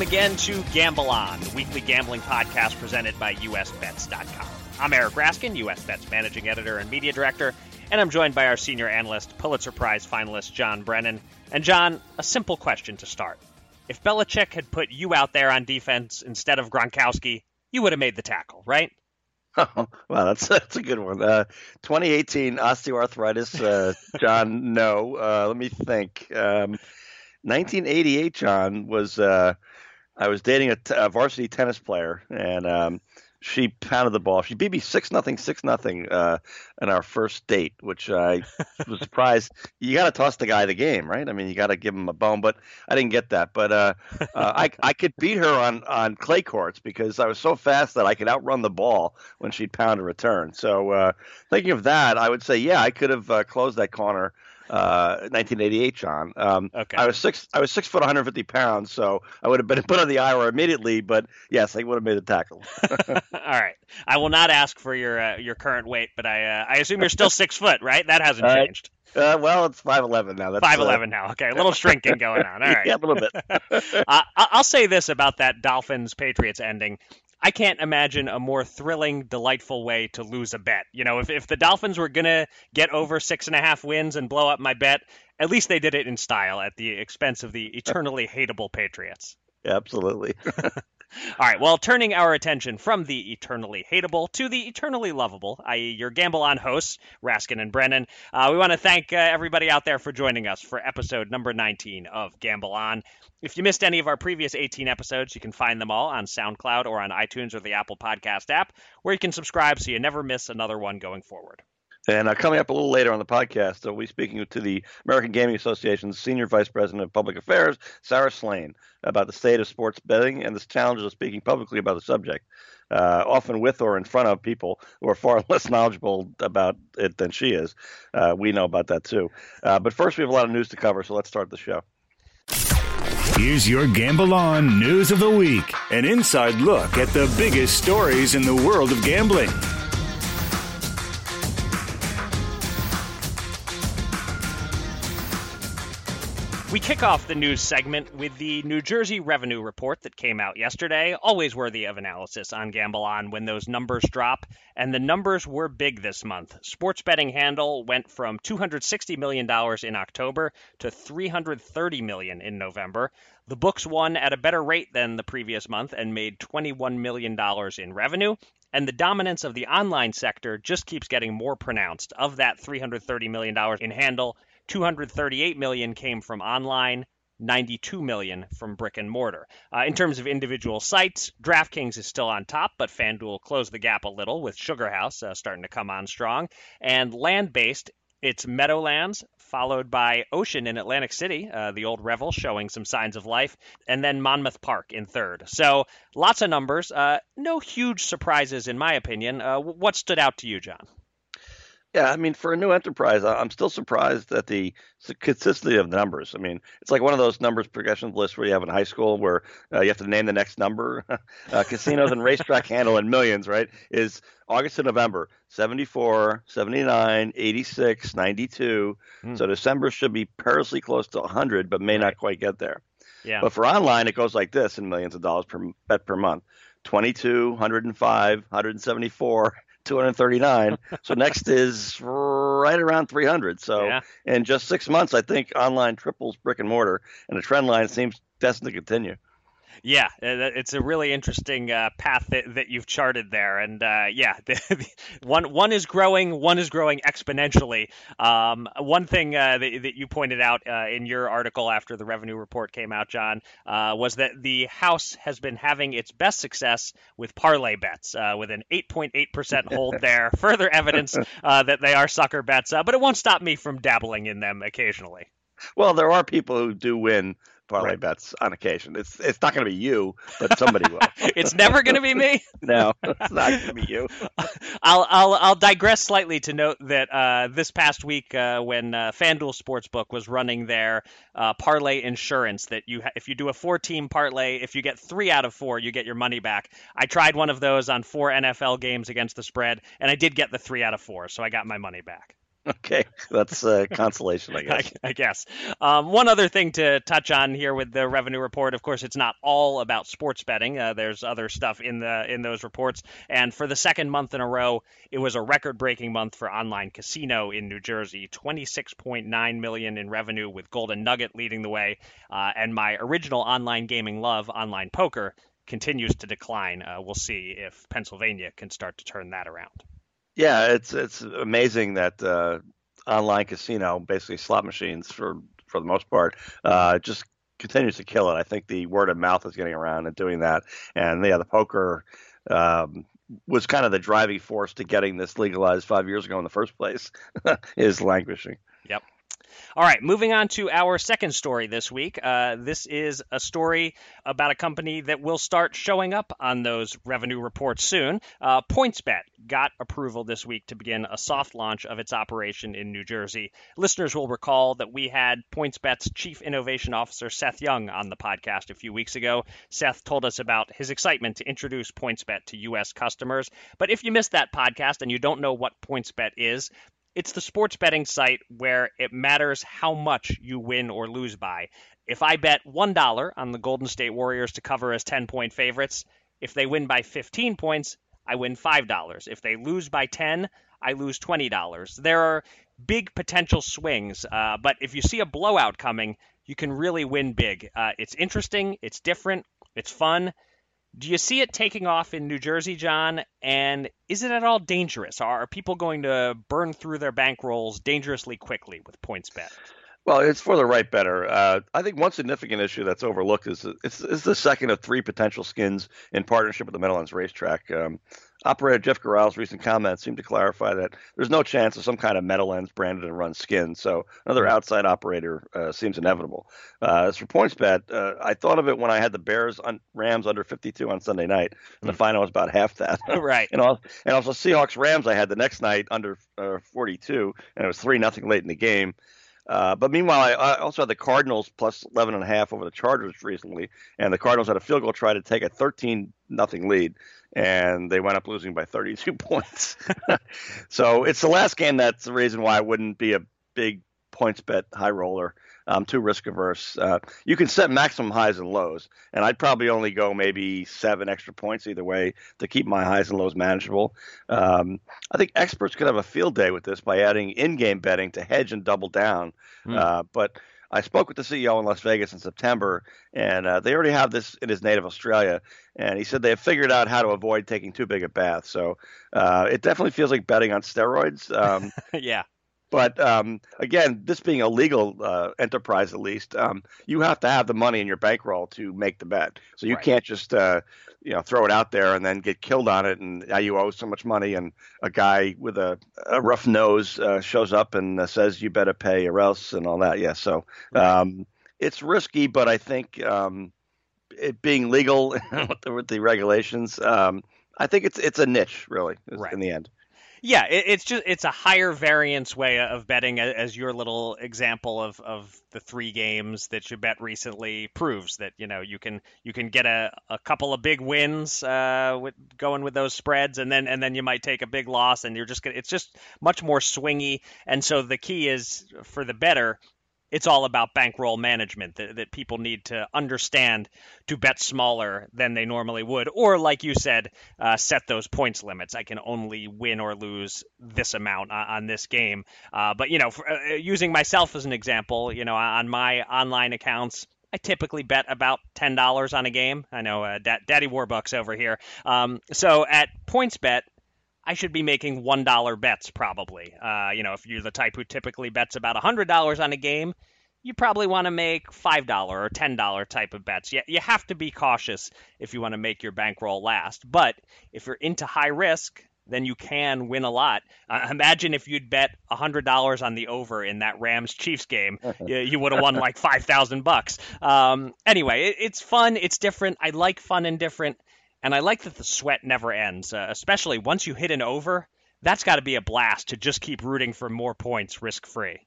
Welcome again to Gamble On, the weekly gambling podcast presented by USBets.com. I'm Eric Raskin, USBets managing editor and media director, and I'm joined by our senior analyst, Pulitzer Prize finalist John Brennan. And John, a simple question to start. If Belichick had put you out there on defense instead of Gronkowski, you would have made the tackle, right? Oh, wow, that's that's a good one. Uh, 2018 osteoarthritis, uh, John. No, uh, let me think. Um, 1988, John was. Uh, I was dating a, t- a varsity tennis player, and um, she pounded the ball. She beat me six nothing, six nothing uh, in our first date, which I was surprised. You got to toss the guy the game, right? I mean, you got to give him a bone, but I didn't get that. But uh, uh, I I could beat her on on clay courts because I was so fast that I could outrun the ball when she'd pound a return. So uh, thinking of that, I would say, yeah, I could have uh, closed that corner. Uh, 1988, John. Um, Okay. I was six. I was six foot, 150 pounds, so I would have been put on the IR immediately. But yes, I would have made the tackle. All right. I will not ask for your uh, your current weight, but I uh, I assume you're still six foot, right? That hasn't Uh, changed. Uh, well, it's five eleven now. That's Five uh, now. Okay, a little shrinking going on. All right. Yeah, a little bit. uh, I'll say this about that Dolphins Patriots ending. I can't imagine a more thrilling, delightful way to lose a bet. You know, if, if the Dolphins were going to get over six and a half wins and blow up my bet, at least they did it in style at the expense of the eternally hateable Patriots. Absolutely. All right, well, turning our attention from the eternally hateable to the eternally lovable, i.e., your Gamble On hosts, Raskin and Brennan, uh, we want to thank uh, everybody out there for joining us for episode number 19 of Gamble On. If you missed any of our previous 18 episodes, you can find them all on SoundCloud or on iTunes or the Apple Podcast app, where you can subscribe so you never miss another one going forward. And uh, coming up a little later on the podcast, uh, we'll be speaking to the American Gaming Association's Senior Vice President of Public Affairs, Sara Slane, about the state of sports betting and the challenges of speaking publicly about the subject, uh, often with or in front of people who are far less knowledgeable about it than she is. Uh, we know about that too. Uh, but first, we have a lot of news to cover, so let's start the show. Here's your Gamble On News of the Week an inside look at the biggest stories in the world of gambling. We kick off the news segment with the New Jersey revenue report that came out yesterday. Always worthy of analysis on Gamble On when those numbers drop. And the numbers were big this month. Sports betting handle went from $260 million in October to 330 million in November. The books won at a better rate than the previous month and made $21 million in revenue. And the dominance of the online sector just keeps getting more pronounced. Of that $330 million in handle, 238 million came from online, 92 million from brick and mortar. Uh, in terms of individual sites, DraftKings is still on top, but FanDuel closed the gap a little with SugarHouse uh, starting to come on strong. And land-based, it's Meadowlands, followed by Ocean in Atlantic City, uh, the old Revel showing some signs of life, and then Monmouth Park in third. So lots of numbers. Uh, no huge surprises, in my opinion. Uh, what stood out to you, John? Yeah, I mean, for a new enterprise, I'm still surprised at the consistency of the numbers. I mean, it's like one of those numbers progression lists where you have in high school where uh, you have to name the next number. uh, casinos and racetrack handle in millions, right? Is August to November 74, 79, 86, 92. Hmm. So December should be perilously close to 100, but may not quite get there. Yeah. But for online, it goes like this in millions of dollars per bet per month 22, 105, 174. 239. So next is right around 300. So Yeah. in just six months, I think online triples brick and mortar, and the trend line seems destined to continue. Yeah, uh, it's a really interesting uh, path that, that you've charted there, and uh, yeah, the, the, one one is growing, one is growing exponentially. Um, one thing uh, that, that you pointed out uh, in your article after the revenue report came out, John, uh, was that the House has been having its best success with parlay bets, uh, with an 8.8% hold there. Further evidence uh, that they are sucker bets, uh, but it won't stop me from dabbling in them occasionally. Well, there are people who do win parlay Right. bets on occasion. It's it's not going to be you, but somebody will. It's never going to be me. no, it's not going to be you. I'll, I'll I'll digress slightly to note that uh, this past week, uh, when uh, FanDuel Sportsbook was running their uh, parlay insurance, that you ha- if you do a four-team parlay, if you get three out of four, you get your money back. I tried one of those on four NFL games against the spread, and I did get the three out of four, so I got my money back. Okay, that's uh, consolation, I guess. I, I guess. Um, one other thing to touch on here with the revenue report, of course, it's not all about sports betting. Uh, there's other stuff in the in those reports, and for the second month in a row, it was a record-breaking month for online casino in New Jersey. 26.9 million in revenue, with Golden Nugget leading the way, uh, and my original online gaming love, online poker, continues to decline. Uh, we'll see if Pennsylvania can start to turn that around. Yeah, it's it's amazing that uh, online casino, basically slot machines for for the most part, uh, just continues to kill it. I think the word of mouth is getting around and doing that, and yeah, the poker um, was kind of the driving force to getting this legalized five years ago in the first place. is languishing. Yep. All right, moving on to our second story this week. Uh, this is a story about a company that will start showing up on those revenue reports soon. Uh, PointsBet got approval this week to begin a soft launch of its operation in New Jersey. Listeners will recall that we had PointsBet's Chief Innovation Officer Seth Young on the podcast a few weeks ago. Seth told us about his excitement to introduce PointsBet to U.S. customers. But if you missed that podcast and you don't know what PointsBet is, it's the sports betting site where it matters how much you win or lose by. If I bet $1 on the Golden State Warriors to cover as 10 point favorites, if they win by 15 points, I win $5. If they lose by 10, I lose $20. There are big potential swings, uh, but if you see a blowout coming, you can really win big. Uh, it's interesting, it's different, it's fun. Do you see it taking off in New Jersey, John? And is it at all dangerous? Are people going to burn through their bankrolls dangerously quickly with points PointsBet? Well, it's for the right bettor. Uh, I think one significant issue that's overlooked is it's, it's the second of three potential skins in partnership with the Meadowlands Racetrack. Um, Operator Jeff Gural's recent comments seem to clarify that there's no chance of some kind of Meadowlands branded and run skin, so another outside operator uh, seems inevitable. Uh, as for PointsBet, uh, I thought of it when I had the Bears on Rams under 52 on Sunday night, and the hmm. final was about half that. right. and, also, and also Seahawks Rams I had the next night under uh, 42, and it was three nothing late in the game. Uh, but meanwhile, I, I, also had the Cardinals plus 11 and a half over the Chargers recently, and the Cardinals had a field goal try to take a 13 nothing lead and they went up losing by 32 points. so it's the last game that's the reason why I wouldn't be a big PointsBet high roller. I'm too risk averse. Uh, you can set maximum highs and lows, and I'd probably only go maybe seven extra points either way to keep my highs and lows manageable. Um, I think experts could have a field day with this by adding in-game betting to hedge and double down. Mm. Uh, but I spoke with the CEO in Las Vegas in September, and uh, they already have this in his native Australia. And he said they have figured out how to avoid taking too big a bath. So uh, it definitely feels like betting on steroids. Um, yeah. But um, again, this being a legal uh, enterprise, at least, um, you have to have the money in your bankroll to make the bet. So you right. can't just uh, you know throw it out there and then get killed on it, and now you owe so much money, and a guy with a, a rough nose uh, shows up and uh, says you better pay or else, and all that. Yeah, so um, it's risky, but I think um, it being legal with, the, with the regulations, um, I think it's it's a niche really right. in the end. Yeah, it, it's just it's a higher variance way of betting, as your little example of, of the three games that you bet recently proves that you know you can you can get a, a couple of big wins uh, with going with those spreads, and then and then you might take a big loss, and you're just gonna, it's just much more swingy. And so the key is for the bettor it's all about bankroll management that, that people need to understand to bet smaller than they normally would or like you said uh, set those points limits i can only win or lose this amount on, on this game uh, but you know for, uh, using myself as an example you know on my online accounts I typically bet about ten dollars on a game. I know, uh, da- Daddy Warbucks over here. Um, so at PointsBet, I should be making one dollar bets probably. Uh, you know, if you're the type who typically bets about a hundred dollars on a game, you probably want to make five dollar or ten dollar type of bets. You, you have to be cautious if you want to make your bankroll last. But if you're into high risk, then you can win a lot. Uh, imagine if you'd bet hundred dollars on the over in that Rams Chiefs game, you, you would have won like five thousand bucks. Um, anyway, it, it's fun. It's different. I like fun and different. And I like that the sweat never ends, uh, especially once you hit an over. That's got to be a blast to just keep rooting for more points risk free.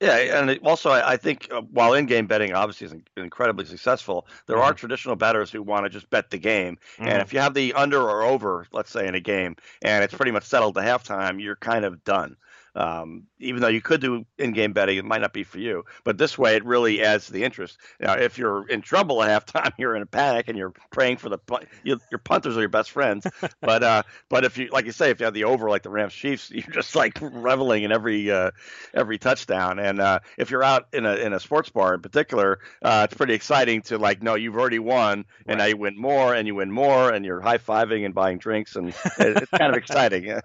Yeah, and also I, think uh, while in-game betting obviously is incredibly successful, there mm-hmm. are traditional bettors who want to just bet the game. Mm-hmm. And if you have the under or over, let's say in a game, and it's pretty much settled to halftime, you're kind of done. Um, even though you could do in-game betting, it might not be for you. But this way, it really adds to the interest. Now, if you're in trouble at halftime, you're in a panic and you're praying for the your punters are your best friends. but uh, but if you like you say, if you have the over like the Rams Chiefs, you're just like reveling in every uh, every touchdown. And uh, if you're out in a in a sports bar in particular, uh, it's pretty exciting to like know you've already won, and right. now you win more, and you win more, and you're high fiving and buying drinks, and it's kind of exciting.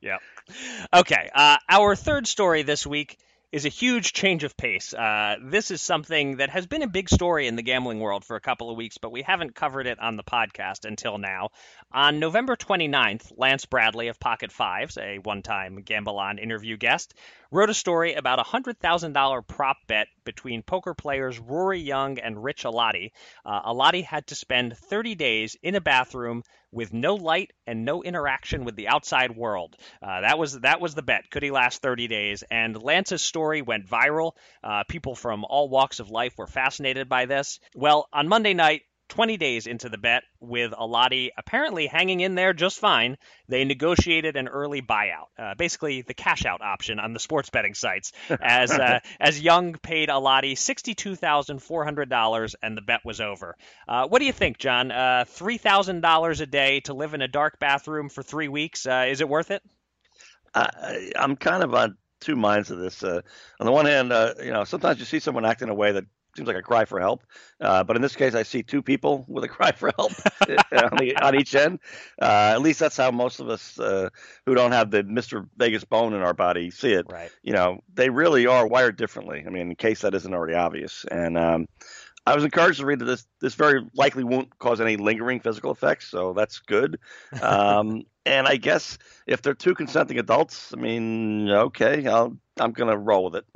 yeah. Okay. Uh, our third story this week is a huge change of pace. Uh, this is something that has been a big story in the gambling world for a couple of weeks, but we haven't covered it on the podcast until now. On November 29th, Lance Bradley of PocketFives, a one time Gamble On interview guest, wrote a story about a $100,000 prop bet between poker players Rory Young and Rich Alati. Uh, Alati had to spend 30 days in a bathroom with no light and no interaction with the outside world. Uh, that was that was the bet. Could he last 30 days? And Lance's story went viral. Uh, people from all walks of life were fascinated by this. Well, on Monday night, 20 days into the bet, with Alati apparently hanging in there just fine, they negotiated an early buyout, uh, basically the cash out option on the sports betting sites, as uh, as Young paid Alati $62,400 and the bet was over. Uh, what do you think, John? Uh, $3,000 a day to live in a dark bathroom for three weeks, uh, is it worth it? I'm kind of on two minds of this. Uh, on the one hand, uh, you know, sometimes you see someone act in a way that seems like a cry for help. Uh, but in this case, I see two people with a cry for help on, the, on, each end. Uh, at least that's how most of us uh, who don't have the Mr. Vegas bone in our body see it. Right. You know, they really are wired differently. I mean, in case that isn't already obvious. And um, I was encouraged to read that this this very likely won't cause any lingering physical effects, so that's good. Um, and I guess if they're two consenting adults, I mean, okay, I'll, I'm going to roll with it.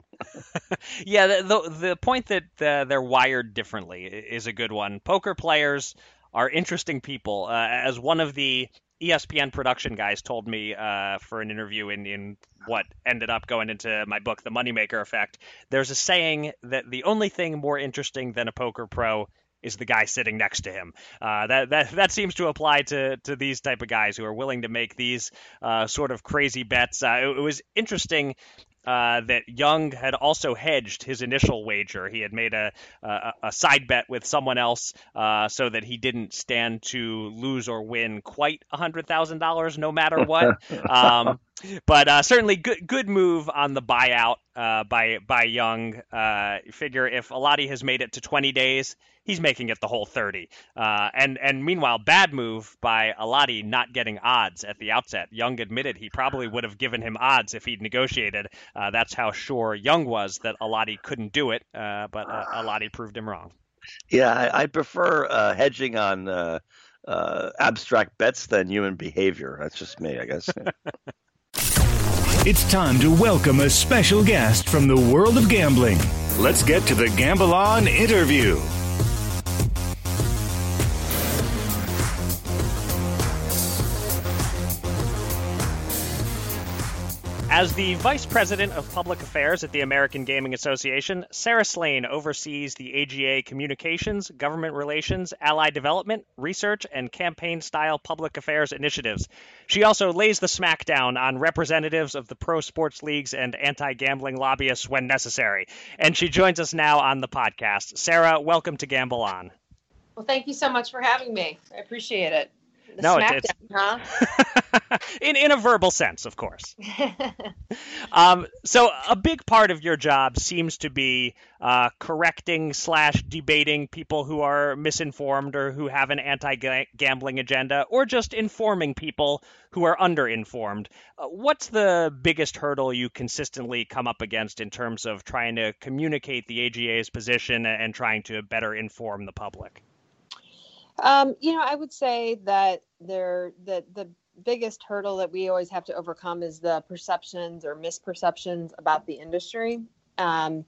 Yeah, the, the, the point that uh, they're wired differently is a good one. Poker players are interesting people. Uh, as one of the ESPN production guys told me uh, for an interview in, in what ended up going into my book, The Moneymaker Effect, there's a saying that the only thing more interesting than a poker pro is the guy sitting next to him. Uh, that that that seems to apply to to these type of guys who are willing to make these uh, sort of crazy bets. Uh, it, it, was interesting uh, that Young had also hedged his initial wager. He had made a a, a side bet with someone else uh, so that he didn't stand to lose or win quite a hundred thousand dollars, no matter what. um, but uh, certainly good good move on the buyout uh, by by Young. Uh, figure if Alati has made it to 20 days, he's making it the whole 30. Uh, and and meanwhile, bad move by Alati not getting odds at the outset. Young admitted he probably would have given him odds if he'd negotiated. Uh, that's how sure Young was that Alati couldn't do it, uh, but uh, Alati proved him wrong. Yeah, I, I prefer uh, hedging on uh, abstract bets than human behavior. That's just me, I guess. It's time to welcome a special guest from the world of gambling. Let's get to the Gamble On interview. As the Vice President of Public Affairs at the American Gaming Association, Sara Slane oversees the AGA communications, government relations, ally development, research, and campaign style public affairs initiatives. She also lays the smackdown on representatives of the pro sports leagues and anti gambling lobbyists when necessary. And she joins us now on the podcast. Sara, welcome to Gamble On. Well, thank you so much for having me. I appreciate it. The no, it's, huh? in in a verbal sense, of course. um, so a big part of your job seems to be uh, correcting slash debating people who are misinformed or who have an anti-gambling agenda, or just informing people who are underinformed. Uh, what's the biggest hurdle you consistently come up against in terms of trying to communicate the AGA's position and trying to better inform the public? Um, you know, I would say that there the the biggest hurdle that we always have to overcome is the perceptions or misperceptions about the industry. Um,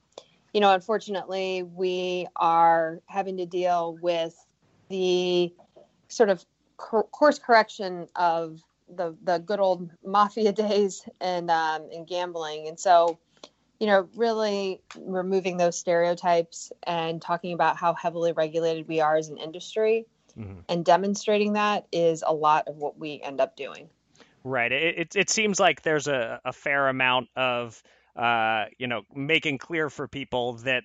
you know, unfortunately, we are having to deal with the sort of course correction of the the good old mafia days and um, and gambling, and so you know, really removing those stereotypes and talking about how heavily regulated we are as an industry mm-hmm. and demonstrating that is a lot of what we end up doing Right. It it, it seems like there's a, a fair amount of uh, you know making clear for people that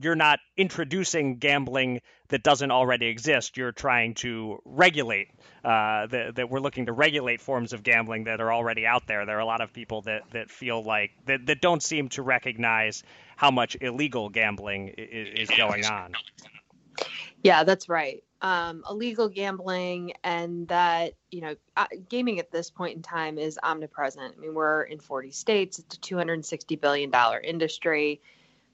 you're not introducing gambling that doesn't already exist. You're trying to regulate uh, that, that we're looking to regulate forms of gambling that are already out there. There are a lot of people that, that feel like that, that don't seem to recognize how much illegal gambling is, is going on. Yeah, that's right. Um, illegal gambling and that you know uh, gaming at this point in time is omnipresent. I mean, we're in 40 states. It's a 260 billion dollar industry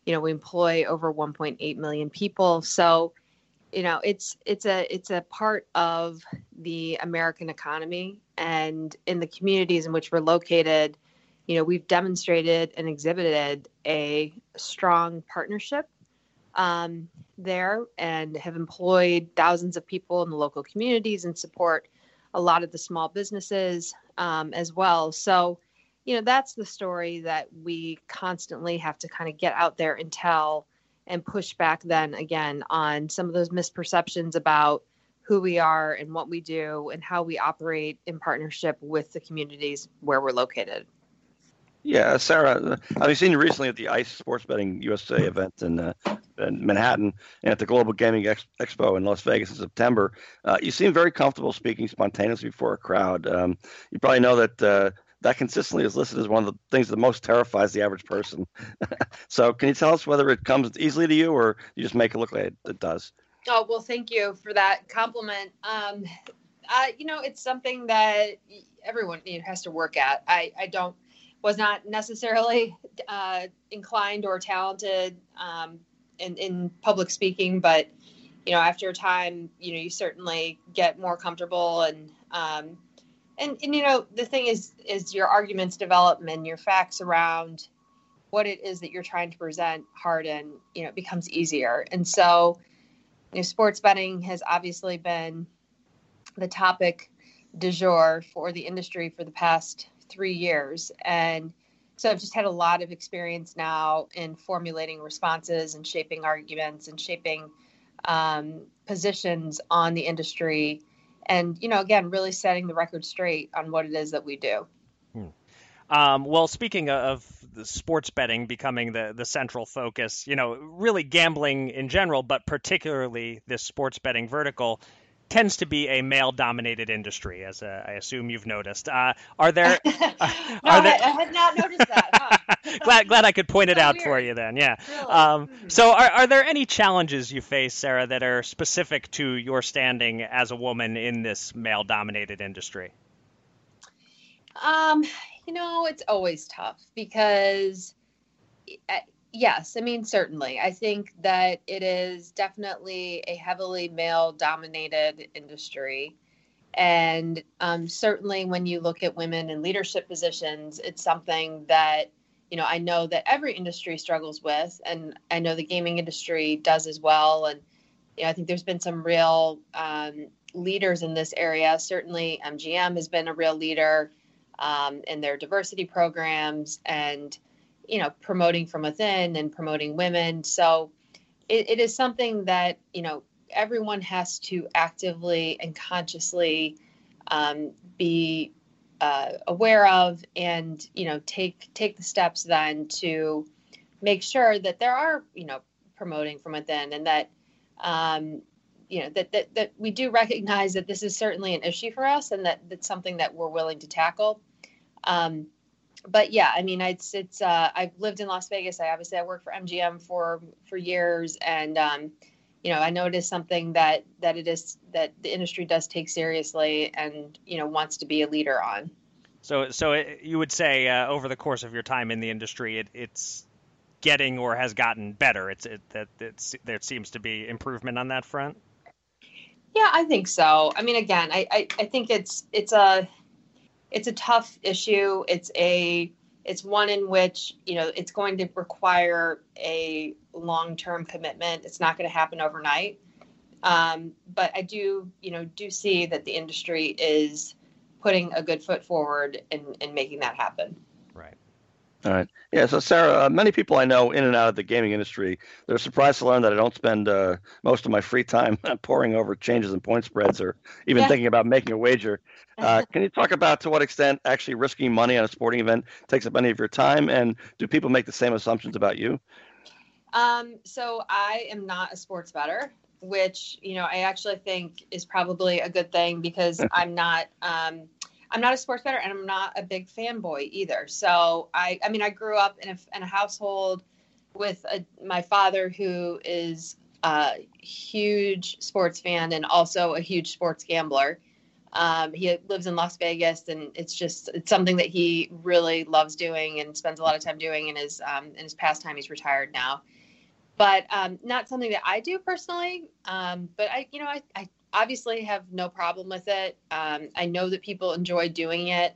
you know we employ over 1.8 million people so you know it's it's a it's a part of the american economy and in the communities in which we're located you know we've demonstrated and exhibited a strong partnership um, there and have employed thousands of people in the local communities and support a lot of the small businesses um, as well so you know that's the story that we constantly have to kind of get out there and tell and push back then again on some of those misperceptions about who we are and what we do and how we operate in partnership with the communities where we're located. Yeah, Sara, I've seen you recently at the ICE Sports Betting USA event in, uh, in Manhattan and at the Global Gaming Ex- Expo in Las Vegas in September. Uh, you seem very comfortable speaking spontaneously before a crowd. Um, you probably know that uh, that consistently is listed as one of the things that most terrifies the average person. so, can you tell us whether it comes easily to you, or you just make it look like it, it does? Oh well, thank you for that compliment. Um, uh, you know, it's something that everyone has to work at. I, I don't was not necessarily uh, inclined or talented um, in, in public speaking, but you know, after a time, you know, you certainly get more comfortable and um, and, and you know the thing is is your arguments develop and your facts around what it is that you're trying to present harden you know it becomes easier. And so you know, sports betting has obviously been the topic du jour for the industry for the past three years and so i've just had a lot of experience now in formulating responses and shaping arguments and shaping um, positions on the industry and you know again really setting the record straight on what it is that we do hmm. um, well speaking of sports betting becoming the, the central focus you know really gambling in general but particularly this sports betting vertical tends to be a male dominated industry, as uh, I assume you've noticed. Uh, are there? Uh, no, are there... I, had not noticed that. Huh? glad, glad I could point so it out weird. for you then. Yeah. Really? Um, mm-hmm. So, are, are there any challenges you face, Sara, that are specific to your standing as a woman in this male dominated industry? Um, you know, it's always tough because Yes, I mean, certainly. I think that it is definitely a heavily male dominated industry. And um, certainly when you look at women in leadership positions, it's something that, you know, I know that every industry struggles with. And I know the gaming industry does as well. And, you know, I think there's been some real um, leaders in this area. Certainly, MGM has been a real leader um, in their diversity programs. And, you know promoting from within and promoting women. So it, it is something that you know everyone has to actively and consciously um, be uh, aware of and you know take take the steps then to make sure that there are you know promoting from within and that um, you know that, that that we do recognize that this is certainly an issue for us and that that's something that we're willing to tackle. Um, but yeah, I mean, it's it's. Uh, I've lived in Las Vegas. I obviously I worked for MGM for for years, and um, you know, I know it is something that that it is that the industry does take seriously, and you know, wants to be a leader on. So, so it, you would say uh, over the course of your time in the industry, it, it's getting or has gotten better. It's it, that it's, there seems to be improvement on that front. Yeah, I think so. I mean, again, I, I, I think it's it's a it's a tough issue. It's a it's one in which you know it's going to require a long term commitment. It's not going to happen overnight. Um, but I do you know do see that the industry is putting a good foot forward in making that happen. All right. Yeah. So, Sara, uh, many people I know in and out of the gaming industry, they're surprised to learn that I don't spend uh, most of my free time poring over changes in point spreads or even Yeah. thinking about making a wager. Uh, can you talk about to what extent actually risking money on a sporting event takes up any of your time? And do people make the same assumptions about you? Um, so I am not a sports bettor, which you know I actually think is probably a good thing because I'm not um, I'm not a sports bettor and I'm not a big fanboy either. So I I mean I grew up in a in a household with a, my father who is a huge sports fan and also a huge sports gambler. Um, he lives in Las Vegas, and it's just it's something that he really loves doing and spends a lot of time doing in his um, in his pastime. He's retired now, but um, not something that I do personally. Um, but I, you know, I, I obviously have no problem with it. Um, I know that people enjoy doing it.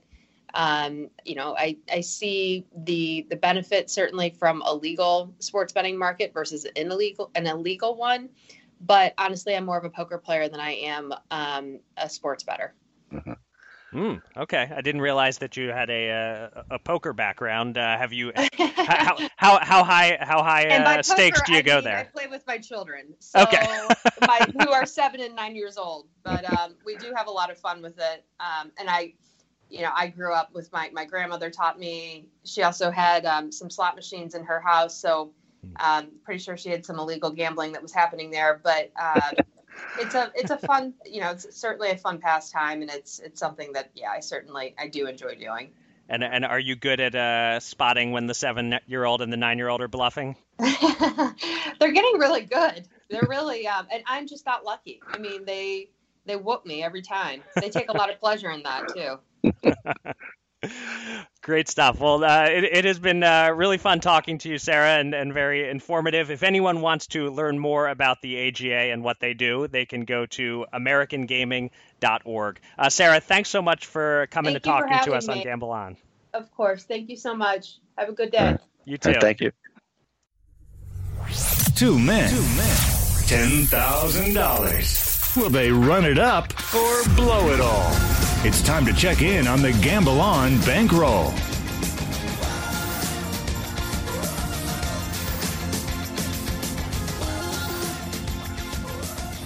Um, you know, I, I see the the benefit certainly from a legal sports betting market versus an illegal an illegal one. But honestly, I'm more of a poker player than I am um, a sports bettor. Hmm. okay, I didn't realize that you had a uh, a poker background. Uh, have you? how, how how high how high uh, stakes poker, do you I go mean, there? I play with my children, so Okay. my, who are seven and nine years old. But um, we do have a lot of fun with it. Um, and I, you know, I grew up with my my grandmother taught me. She also had um, some slot machines in her house, so um, pretty sure she had some illegal gambling that was happening there. But um, it's a it's a fun, you know, it's certainly a fun pastime, and it's it's something that yeah, I certainly I do enjoy doing. And and are you good at uh, spotting when the seven year old and the nine year old are bluffing? They're getting really good. They're really, um, and I'm just not lucky. I mean, they they whoop me every time. They take a lot of pleasure in that too. Great stuff. Well, uh, it, it has been uh, really fun talking to you, Sara, and, and very informative. If anyone wants to learn more about the AGA and what they do, they can go to AmericanGaming.org. Uh, Sara, thanks so much for coming Thank to talking to having us on me. Gamble On. Of course. Thank you so much. Have a good day. You too. right, thank you. Two men. Two men. Ten thousand dollars. Will they run it up or blow it all? It's time to check in on the Gamble On bankroll.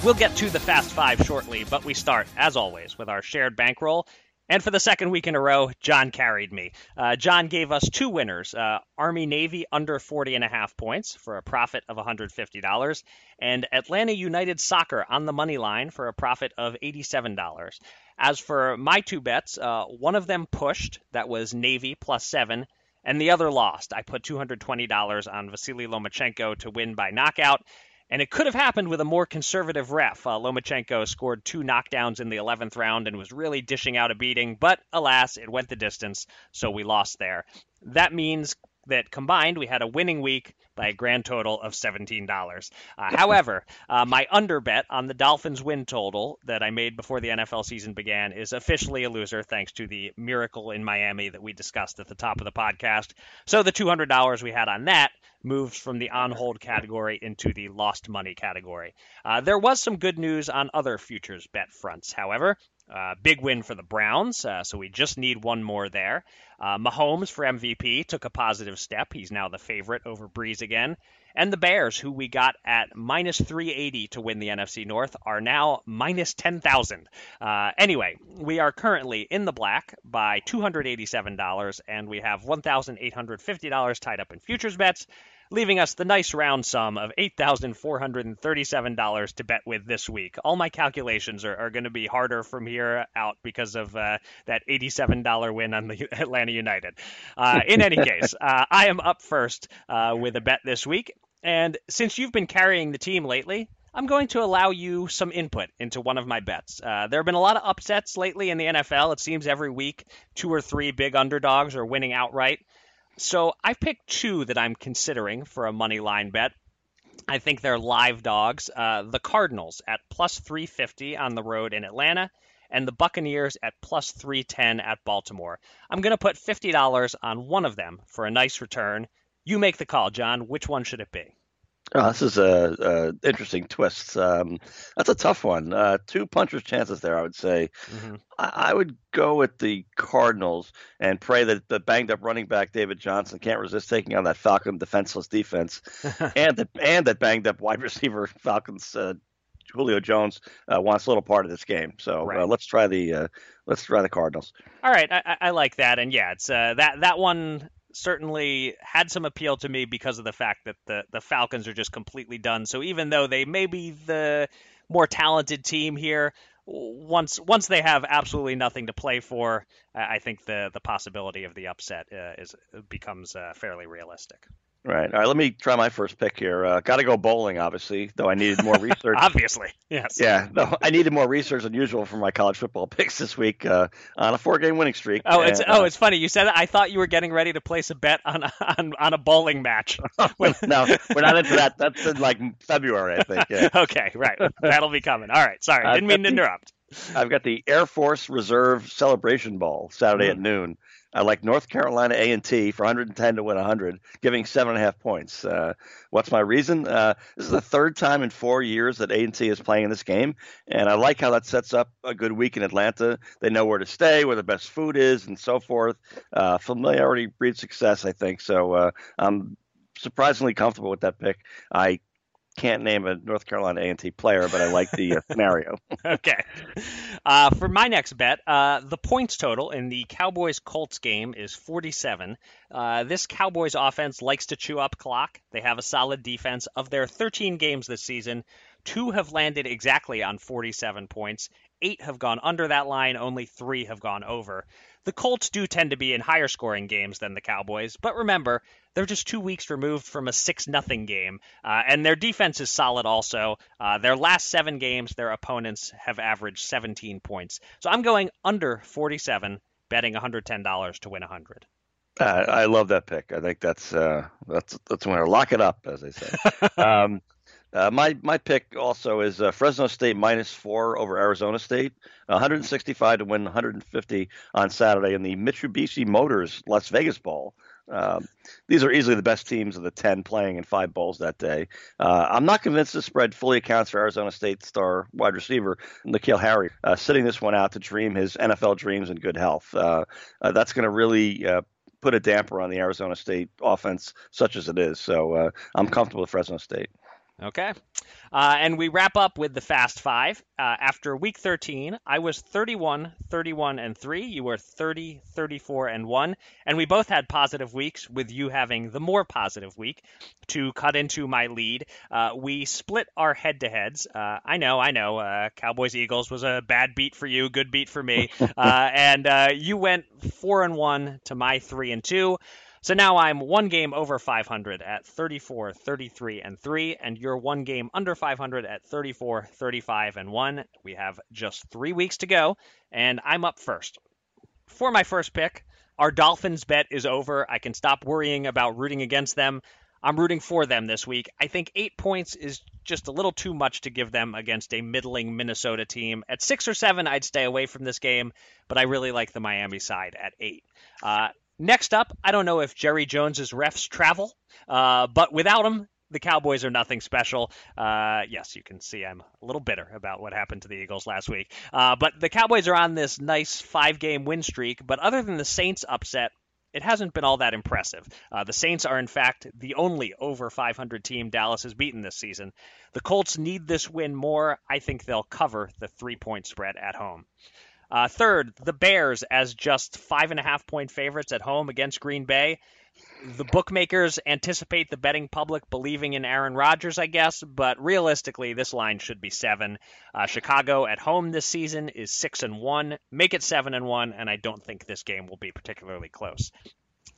We'll get to the Fast Five shortly, but we start, as always, with our shared bankroll. And for the second week in a row, John carried me. Uh, John gave us two winners uh, Army Navy under 40 and a half points for a profit of $150, and Atlanta United Soccer on the money line for a profit of $87. As for my two bets, uh, one of them pushed, that was Navy plus seven, and the other lost. I put $220 on Vasily Lomachenko to win by knockout. And it could have happened with a more conservative ref. Uh, Lomachenko scored two knockdowns in the 11th round and was really dishing out a beating, but alas, it went the distance, so we lost there. That means that combined we had a winning week by a grand total of $17. Uh, however, uh, my under bet on the Dolphins win total that I made before the NFL season began is officially a loser thanks to the miracle in Miami that we discussed at the top of the podcast. So the $200 we had on that moves from the on hold category into the lost money category. Uh, there was some good news on other futures bet fronts, however. Uh, big win for the Browns, uh, so we just need one more there. Uh, Mahomes for MVP took a positive step. He's now the favorite over Brees again. And the Bears, who we got at minus 380 to win the NFC North, are now minus 10,000. Uh, anyway, we are currently in the black by $287, and we have $1,850 tied up in futures bets leaving us the nice round sum of $8,437 to bet with this week. All my calculations are, are going to be harder from here out because of uh, that $87 win on the Atlanta United. Uh, in any case, uh, I am up first uh, with a bet this week. And since you've been carrying the team lately, I'm going to allow you some input into one of my bets. Uh, there have been a lot of upsets lately in the NFL. It seems every week two or three big underdogs are winning outright. So I've picked two that I'm considering for a money line bet. I think they're live dogs. Uh, the Cardinals at plus 350 on the road in Atlanta, and the Buccaneers at plus 310 at Baltimore. I'm going to put $50 on one of them for a nice return. You make the call, John. Which one should it be? Oh, this is a, a interesting twist. Um, that's a tough one. Uh, two punchers' chances there, I would say. Mm-hmm. I, I, would go with the Cardinals and pray that the banged up running back David Johnson can't resist taking on that Falcon defenseless defense, and that and that banged up wide receiver Falcons uh, Julio Jones uh, wants a little part of this game. So uh, let's try the uh, let's try the Cardinals. All right, I, I like that, and yeah, it's uh, that that one certainly had some appeal to me because of the fact that the, the Falcons are just completely done. So even though they may be the more talented team here, once once they have absolutely nothing to play for, I think the the possibility of the upset uh, is becomes uh, fairly realistic. Right. All right. Let me try my first pick here. Uh, Got to go bowling, obviously, though I needed more research. obviously, yes. Yeah. No, I needed more research than usual for my college football picks this week uh, on a four-game winning streak. Oh, it's and, oh, uh, it's funny. You said that. I thought you were getting ready to place a bet on a, on, on a bowling match. no, we're not into that. That's in like February, I think. Yeah. okay. Right. That'll be coming. All right. Sorry, didn't mean to interrupt. I've got the Air Force Reserve Celebration Bowl Saturday mm. at noon. I like North Carolina A and T for 110 to win 100, giving seven and a half points. Uh, what's my reason? Uh, this is the third time in four years that A and T is playing in this game, and I like how that sets up a good week in Atlanta. They know where to stay, where the best food is, and so forth. Uh, familiarity breeds success, I think. So uh, I'm surprisingly comfortable with that pick. I can't name a North Carolina A&T player, but I like the uh, scenario. okay. Uh, for my next bet, uh, the points total in the Cowboys Colts game is 47. Uh, this Cowboys offense likes to chew up clock. They have a solid defense. Of their 13 games this season, two have landed exactly on 47 points. Eight have gone under that line. Only three have gone over. The Colts do tend to be in higher scoring games than the Cowboys, but remember, they're just two weeks removed from a 6 nothing game, uh, and their defense is solid also. Uh, their last seven games, their opponents have averaged 17 points. So I'm going under 47, betting $110 to win 100. Uh, I love that pick. I think that's uh, that's that's winner. Lock it up, as they say. um, uh, my my pick also is uh, Fresno State minus four over Arizona State, 165 to win 150 on Saturday in the Mitsubishi Motors Las Vegas Bowl. Um, these are easily the best teams of the 10 playing in five bowls that day. Uh, I'm not convinced the spread fully accounts for Arizona State star wide receiver N'Keal Harry uh, sitting this one out to dream his NFL dreams in good health. Uh, uh that's going to really uh, put a damper on the Arizona State offense, such as it is. So I'm comfortable with Fresno State. Okay. Uh, and we wrap up with the Fast Five. Uh, after week 13, I was 31, 31, and 3. You were 30, 34, and 1. And we both had positive weeks, with you having the more positive week to cut into my lead. Uh, we split our head to heads. Uh, I know, I know. Uh, Cowboys Eagles was a bad beat for you, good beat for me. Uh, and you went 4 and 1 to my 3 and 2. So now I'm one game over 500 at 34, 33, and 3, and you're one game under 500 at 34, 35, and 1. We have just three weeks to go, and I'm up first. For my first pick, our Dolphins bet is over. I can stop worrying about rooting against them. I'm rooting for them this week. I think eight points is just a little too much to give them against a middling Minnesota team. At six or seven, I'd stay away from this game, but I really like the Miami side at eight. Uh, Next up, I don't know if Jerry Jones's refs travel, uh, but without him, the Cowboys are nothing special. Uh, yes, you can see I'm a little bitter about what happened to the Eagles last week. Uh, but the Cowboys are on this nice five game win streak. But other than the Saints upset, it hasn't been all that impressive. Uh, the Saints are, in fact, the only over 500 team Dallas has beaten this season. The Colts need this win more. I think they'll cover the three point spread at home. Uh, third, the Bears as just five and a half point favorites at home against Green Bay. The bookmakers anticipate the betting public believing in Aaron Rodgers, I guess, but realistically, this line should be seven. Uh, Chicago at home this season is six and one. Make it seven and one, and I don't think this game will be particularly close.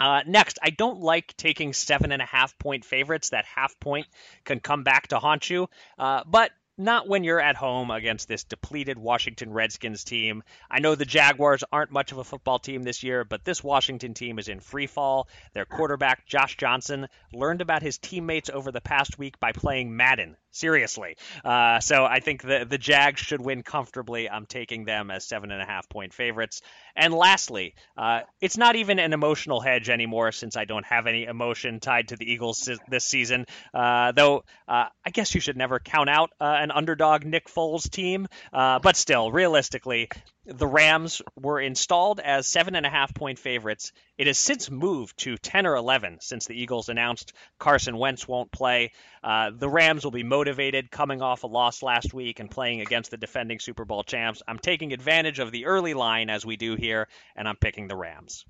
Uh, next, I don't like taking seven and a half point favorites. That half point can come back to haunt you. Uh, but not when you're at home against this depleted Washington Redskins team. I know the Jaguars aren't much of a football team this year, but this Washington team is in free fall. Their quarterback, Josh Johnson, learned about his teammates over the past week by playing Madden Seriously. Uh, so I think the the Jags should win comfortably. I'm taking them as seven and a half point favorites. And lastly, uh, it's not even an emotional hedge anymore since I don't have any emotion tied to the Eagles this season. Uh, though uh, I guess you should never count out uh, an underdog Nick Foles team. Uh, but still, realistically, the Rams were installed as seven and a half point favorites. It has since moved to 10 or 11 since the Eagles announced Carson Wentz won't play. Uh, the Rams will be motivated coming off a loss last week and playing against the defending Super Bowl champs. I'm taking advantage of the early line as we do here, and I'm picking the Rams.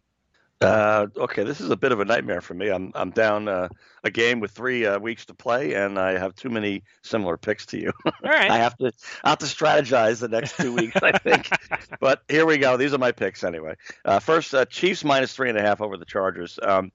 Uh, okay, this is a bit of a nightmare for me. I'm I'm down uh, a game with three uh, weeks to play, and I have too many similar picks to you. All right, I have to I have to strategize the next two weeks, I think. but here we go. These are my picks anyway. Uh, first, uh, Chiefs minus three and a half over the Chargers. Um,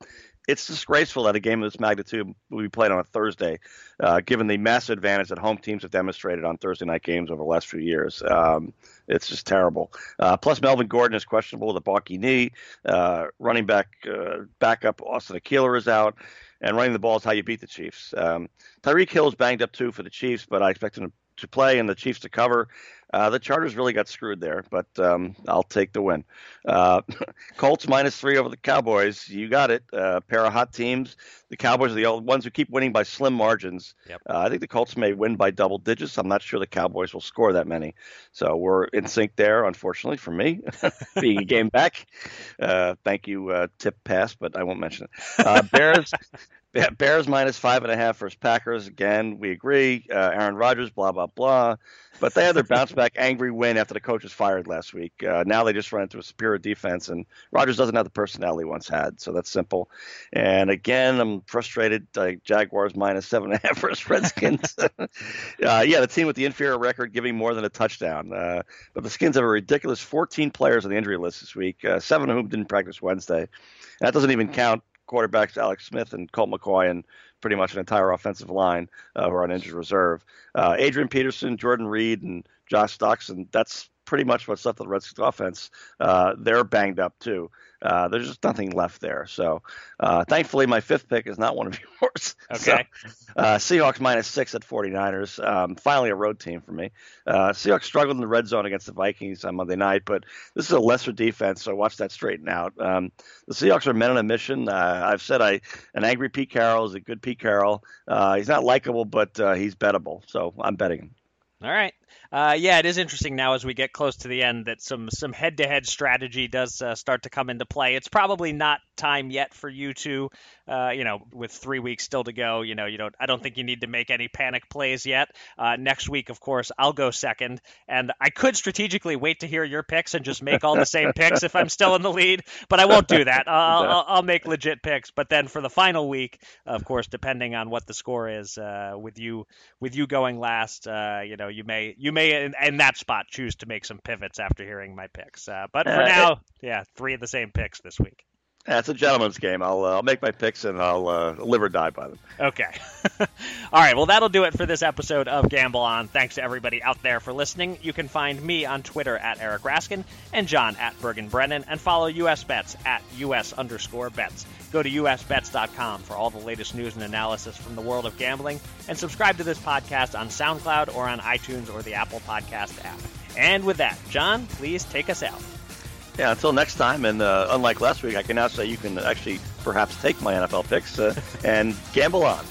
it's disgraceful that a game of this magnitude will be played on a Thursday, uh, given the massive advantage that home teams have demonstrated on Thursday night games over the last few years. Um, it's just terrible. Uh, plus, Melvin Gordon is questionable with a balky knee. Uh, running back uh, backup Austin Ekeler is out, and running the ball is how you beat the Chiefs. Um, Tyreek Hill is banged up too for the Chiefs, but I expect him to play and the Chiefs to cover. Uh, the Chargers really got screwed there, but um, I'll take the win. Uh, Colts minus three over the Cowboys. You got it. A uh, pair of hot teams. The Cowboys are the ones who keep winning by slim margins. Yep. Uh, I think the Colts may win by double digits. I'm not sure the Cowboys will score that many. So we're in sync there, unfortunately, for me, being a game back. Uh, thank you, uh, tip pass, but I won't mention it. Bears. Bears minus five and a half versus Packers. Again, we agree. Uh, Aaron Rodgers, blah blah blah. But they had their bounce back angry win after the coach was fired last week. Uh, now they just run into a superior defense, and Rodgers doesn't have the personality he once had. So that's simple. And again, I'm frustrated. Uh, Jaguars minus seven and a half versus Redskins. uh, yeah, the team with the inferior record giving more than a touchdown. Uh, but the Skins have a ridiculous 14 players on the injury list this week, uh, seven of whom didn't practice Wednesday. And that doesn't even count quarterbacks Alex Smith and Colt McCoy and pretty much an entire offensive line uh, who are on injured reserve. Uh, Adrian Peterson, Jordan Reed, and Josh Doctson. That's pretty much what's left of the Redskins offense. Uh, they're banged up too. Uh, there's just nothing left there. So, uh, thankfully, my fifth pick is not one of yours. Okay. So, uh, Seahawks minus six at 49ers. Um, finally, a road team for me. Uh, Seahawks struggled in the red zone against the Vikings on Monday night, but this is a lesser defense, so watch that straighten out. Um, the Seahawks are men on a mission. Uh, I've said I an angry Pete Carroll is a good Pete Carroll. Uh, he's not likable, but he's bettable, so I'm betting him. All right. Uh, yeah, it is interesting now as we get close to the end that some some head to head strategy does uh, start to come into play. It's probably not time yet for you to, uh, you know, with three weeks still to go. You know, you don't. I don't think you need to make any panic plays yet. Uh, next week, of course, I'll go second, and I could strategically wait to hear your picks and just make all the same picks if I'm still in the lead, but I won't do that. I'll, I'll, I'll make legit picks. But then for the final week, of course, depending on what the score is, uh, with you with you going last, uh, you know, you may you may in, in, that spot choose to make some pivots after hearing my picks. Uh, but for uh, now, it, yeah, three of the same picks this week. It's a gentleman's game. I'll uh, I'll make my picks and I'll uh, live or die by them. Okay. All right. Well, that'll do it for this episode of Gamble On. Thanks to everybody out there for listening. You can find me on Twitter at Eric Raskin and John at Bergen Brennan, and follow US Bets at US underscore bets. Go to usbets.com for all the latest news and analysis from the world of gambling, and subscribe to this podcast on SoundCloud or on iTunes or the Apple Podcast app. And with that, John, please take us out. Yeah, until next time, and uh, unlike last week, I can now say you can actually perhaps take my NFL picks uh, and gamble on.